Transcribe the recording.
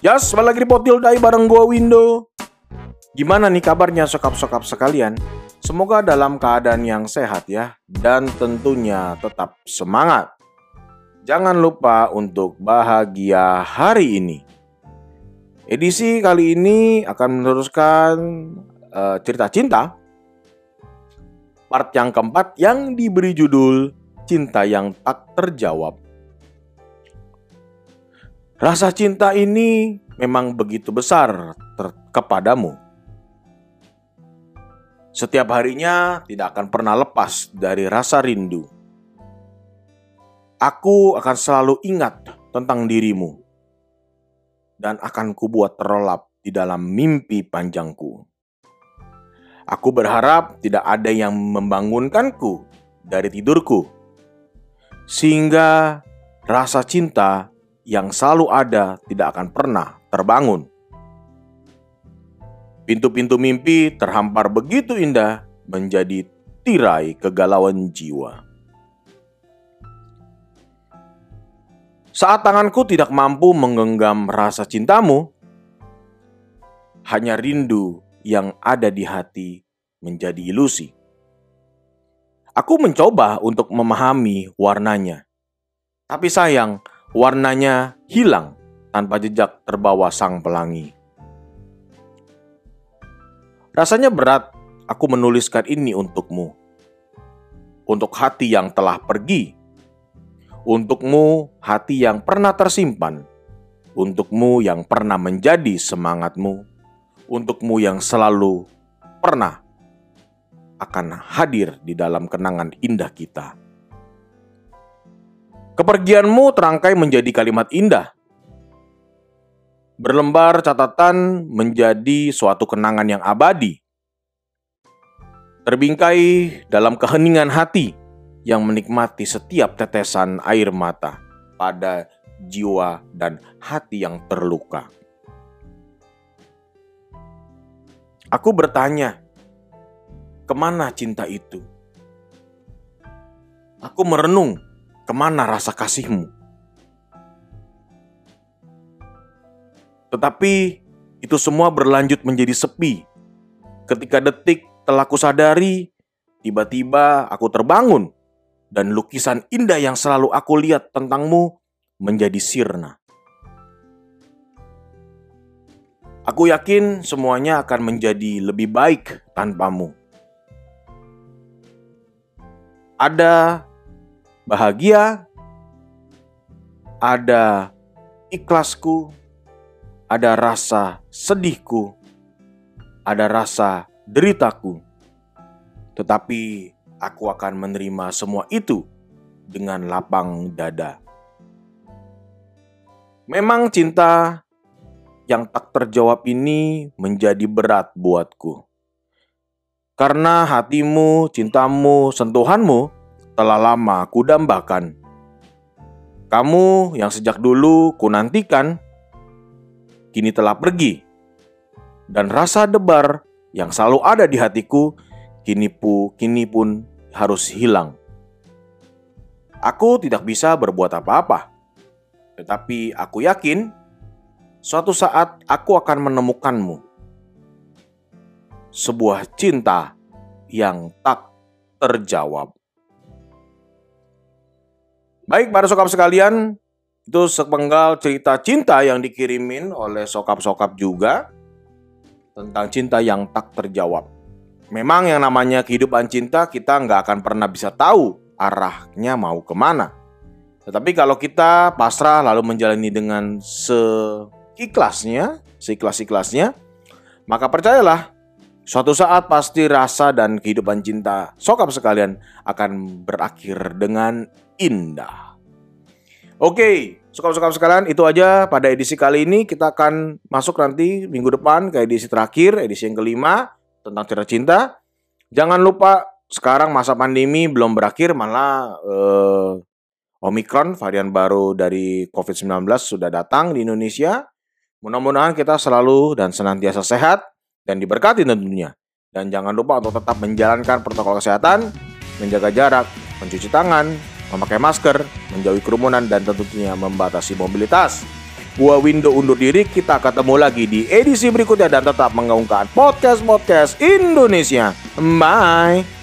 Yas, balik lagi di Potil Dai bareng gua Windo. Gimana nih kabarnya sokap-sokap sekalian? Semoga dalam keadaan yang sehat ya dan tentunya tetap semangat. Jangan lupa untuk bahagia hari ini. Edisi kali ini akan meneruskan uh, cerita cinta part yang keempat yang diberi judul Cinta yang Tak Terjawab. Rasa cinta ini memang begitu besar kepadamu. Setiap harinya tidak akan pernah lepas dari rasa rindu. Aku akan selalu ingat tentang dirimu dan akan kubuat terlelap di dalam mimpi panjangku. Aku berharap tidak ada yang membangunkanku dari tidurku, sehingga rasa cinta yang selalu ada tidak akan pernah terbangun. Pintu-pintu mimpi terhampar begitu indah menjadi tirai kegalauan jiwa. Saat tanganku tidak mampu menggenggam rasa cintamu, hanya rindu yang ada di hati menjadi ilusi. Aku mencoba untuk memahami warnanya, tapi sayang, warnanya hilang tanpa jejak terbawa sang pelangi. Rasanya berat aku menuliskan ini untukmu. Untuk hati yang telah pergi. Untukmu hati yang pernah tersimpan. Untukmu yang pernah menjadi semangatmu. Untukmu yang selalu pernah akan hadir di dalam kenangan indah kita. Kepergianmu terangkai menjadi kalimat indah. Berlembar catatan menjadi suatu kenangan yang abadi. Terbingkai dalam keheningan hati yang menikmati setiap tetesan air mata pada jiwa dan hati yang terluka. Aku bertanya, ke mana cinta itu? Aku merenung Ke mana rasa kasihmu? Tetapi itu semua berlanjut menjadi sepi. Ketika detik telah kusadari, tiba-tiba aku terbangun dan lukisan indah yang selalu aku lihat tentangmu menjadi sirna. Aku yakin semuanya akan menjadi lebih baik tanpamu. Ada bahagia, ada ikhlasku, ada rasa sedihku, ada rasa deritaku. Tetapi aku akan menerima semua itu dengan lapang dada. Memang cinta yang tak terjawab ini menjadi berat buatku. Karena hatimu, cintamu, sentuhanmu telah lama kudambakan. Kamu yang sejak dulu kunantikan, kini telah pergi. Dan rasa debar yang selalu ada di hatiku, kini, pu, kini pun harus hilang. Aku tidak bisa berbuat apa-apa. Tetapi aku yakin, suatu saat aku akan menemukanmu. Sebuah cinta yang tak terjawab. Baik para sokap sekalian, itu sepenggal cerita cinta yang dikirimin oleh sokap-sokap juga tentang cinta yang tak terjawab. Memang yang namanya kehidupan cinta kita nggak akan pernah bisa tahu arahnya mau ke mana. Tetapi kalau kita pasrah lalu menjalani dengan seikhlasnya, seikhlas-ikhlasnya, maka percayalah suatu saat pasti rasa dan kehidupan cinta sokap sekalian akan berakhir dengan indah. Oke, suka-suka sekalian itu aja pada edisi kali ini kita akan masuk nanti minggu depan ke edisi terakhir, edisi yang kelima tentang cerita cinta. Jangan lupa sekarang masa pandemi belum berakhir malah eh, Omicron varian baru dari COVID-19 sudah datang di Indonesia. Mudah-mudahan kita selalu dan senantiasa sehat dan diberkati tentunya. Dan jangan lupa untuk tetap menjalankan protokol kesehatan, menjaga jarak, mencuci tangan, memakai masker, menjauhi kerumunan, dan tentunya membatasi mobilitas. Gua Window undur diri, kita ketemu lagi di edisi berikutnya dan tetap mengaungkan podcast-podcast Indonesia. Bye.